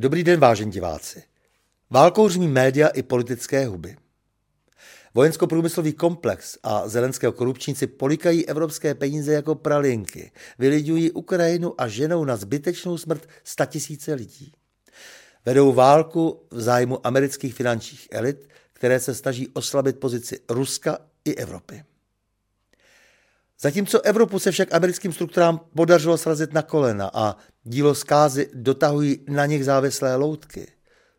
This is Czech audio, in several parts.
Dobrý den, vážení diváci. Válkou řmí média i politické huby. Vojensko-průmyslový komplex a zelenského korupčníci polikají evropské peníze jako pralinky, vylidují Ukrajinu a ženou na zbytečnou smrt statisíce lidí. Vedou válku v zájmu amerických finančních elit, které se snaží oslabit pozici Ruska i Evropy. Zatímco Evropu se však americkým strukturám podařilo srazit na kolena a dílo zkázy dotahují na nich závislé loutky,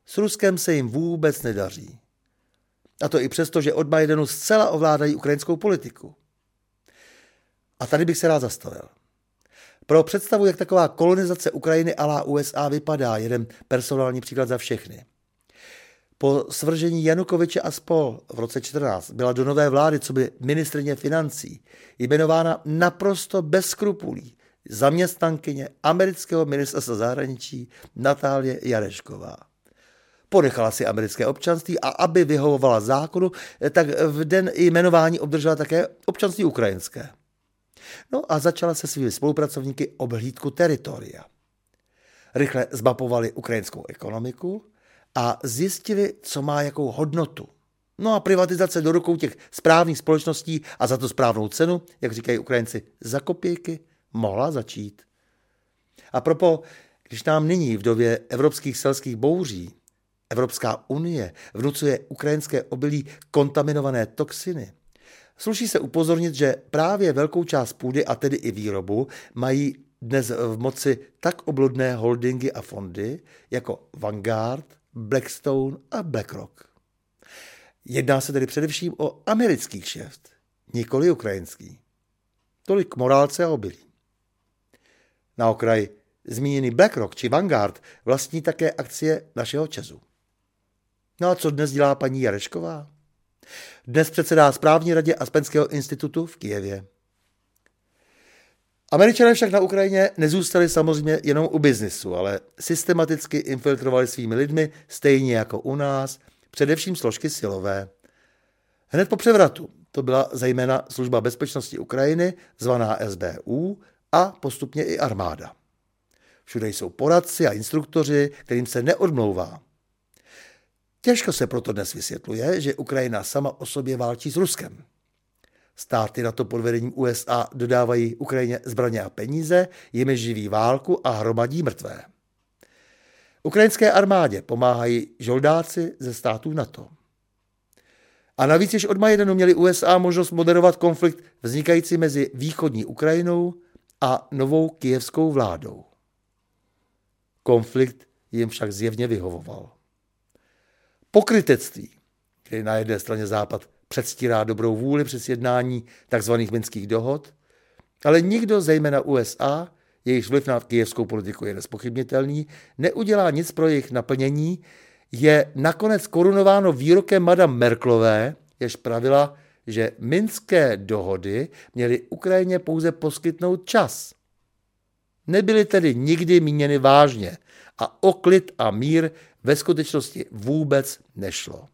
s Ruskem se jim vůbec nedaří. A to i přesto, že od Bidenu zcela ovládají ukrajinskou politiku. A tady bych se rád zastavil. Pro představu, jak taková kolonizace Ukrajiny a USA vypadá, jeden personální příklad za všechny. Po svržení Janukoviče a spol v roce 14 byla do nové vlády, co by ministrině financí, jmenována naprosto bez skrupulí zaměstnankyně amerického ministerstva zahraničí Natálie Jarešková. Ponechala si americké občanství a aby vyhovovala zákonu, tak v den jmenování obdržela také občanství ukrajinské. No a začala se svými spolupracovníky obhlídku teritoria. Rychle zmapovali ukrajinskou ekonomiku, a zjistili, co má jakou hodnotu. No a privatizace do rukou těch správných společností a za to správnou cenu, jak říkají Ukrajinci, za kopějky, mohla začít. A propo, když nám nyní v době evropských selských bouří Evropská unie vnucuje ukrajinské obilí kontaminované toxiny, sluší se upozornit, že právě velkou část půdy a tedy i výrobu mají dnes v moci tak obludné holdingy a fondy jako Vanguard, Blackstone a BlackRock. Jedná se tedy především o americký kšeft, nikoli ukrajinský. Tolik morálce a obilí. Na okraj zmíněný BlackRock či Vanguard vlastní také akcie našeho Česu. No a co dnes dělá paní Jarešková? Dnes předsedá správní radě Aspenského institutu v Kijevě. Američané však na Ukrajině nezůstali samozřejmě jenom u biznisu, ale systematicky infiltrovali svými lidmi, stejně jako u nás, především složky silové. Hned po převratu to byla zejména služba bezpečnosti Ukrajiny, zvaná SBU, a postupně i armáda. Všude jsou poradci a instruktoři, kterým se neodmlouvá. Těžko se proto dnes vysvětluje, že Ukrajina sama o sobě válčí s Ruskem. Státy na to pod vedením USA dodávají Ukrajině zbraně a peníze, jimi živí válku a hromadí mrtvé. Ukrajinské armádě pomáhají žoldáci ze států NATO. A navíc již od Majdanu měli USA možnost moderovat konflikt vznikající mezi východní Ukrajinou a novou kijevskou vládou. Konflikt jim však zjevně vyhovoval. Pokrytectví, kdy na jedné straně Západ předstírá dobrou vůli při sjednání tzv. minských dohod, ale nikdo, zejména USA, jejichž vliv na kijevskou politiku je nespochybnitelný, neudělá nic pro jejich naplnění, je nakonec korunováno výrokem Madame Merklové, jež pravila, že minské dohody měly Ukrajině pouze poskytnout čas. Nebyly tedy nikdy míněny vážně a o klid a mír ve skutečnosti vůbec nešlo.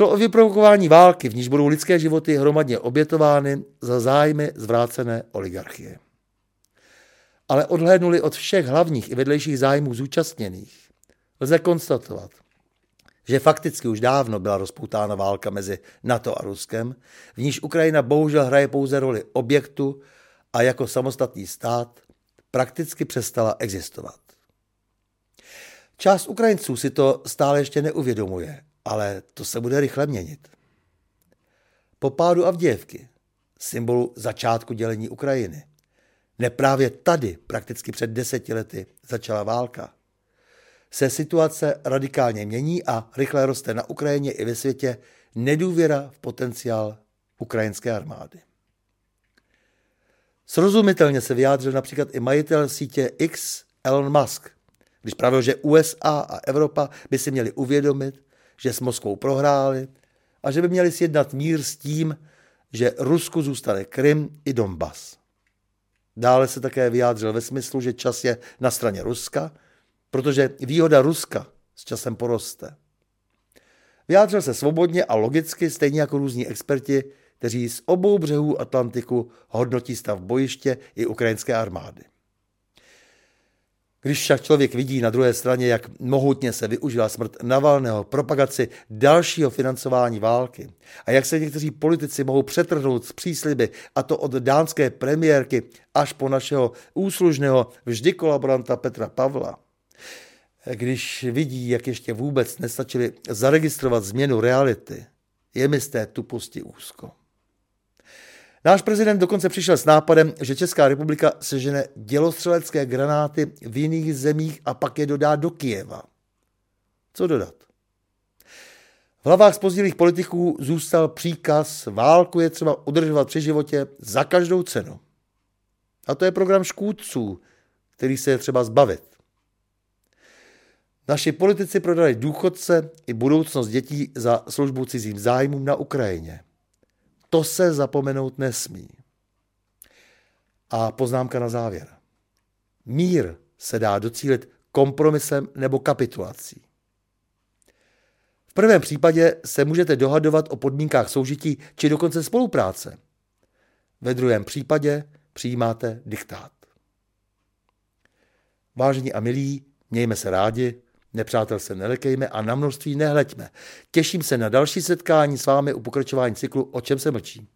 Šlo o vyprovokování války, v níž budou lidské životy hromadně obětovány za zájmy zvrácené oligarchie. Ale odhlédnuli od všech hlavních i vedlejších zájmů zúčastněných, lze konstatovat, že fakticky už dávno byla rozpoutána válka mezi NATO a Ruskem, v níž Ukrajina bohužel hraje pouze roli objektu a jako samostatný stát prakticky přestala existovat. Část Ukrajinců si to stále ještě neuvědomuje ale to se bude rychle měnit. Po pádu Avdějevky, symbolu začátku dělení Ukrajiny, neprávě tady, prakticky před deseti lety, začala válka, se situace radikálně mění a rychle roste na Ukrajině i ve světě nedůvěra v potenciál ukrajinské armády. Srozumitelně se vyjádřil například i majitel sítě X Elon Musk, když pravil, že USA a Evropa by si měli uvědomit, že s Moskvou prohráli a že by měli sjednat mír s tím, že Rusku zůstane Krym i Donbas. Dále se také vyjádřil ve smyslu, že čas je na straně Ruska, protože výhoda Ruska s časem poroste. Vyjádřil se svobodně a logicky, stejně jako různí experti, kteří z obou břehů Atlantiku hodnotí stav bojiště i ukrajinské armády. Když však člověk vidí na druhé straně, jak mohutně se využila smrt Navalného propagaci dalšího financování války a jak se někteří politici mohou přetrhnout z přísliby, a to od dánské premiérky až po našeho úslužného vždy kolaboranta Petra Pavla, když vidí, jak ještě vůbec nestačili zaregistrovat změnu reality, je mi z té tuposti úzko. Náš prezident dokonce přišel s nápadem, že Česká republika sežene dělostřelecké granáty v jiných zemích a pak je dodá do Kijeva. Co dodat? V hlavách spozdilých politiků zůstal příkaz, válku je třeba udržovat při životě za každou cenu. A to je program škůdců, který se je třeba zbavit. Naši politici prodali důchodce i budoucnost dětí za službu cizím zájmům na Ukrajině. To se zapomenout nesmí. A poznámka na závěr. Mír se dá docílit kompromisem nebo kapitulací. V prvém případě se můžete dohadovat o podmínkách soužití či dokonce spolupráce. Ve druhém případě přijímáte diktát. Vážení a milí, mějme se rádi, Nepřátel se nelekejme a na množství nehleďme. Těším se na další setkání s vámi u pokračování cyklu O čem se mlčí.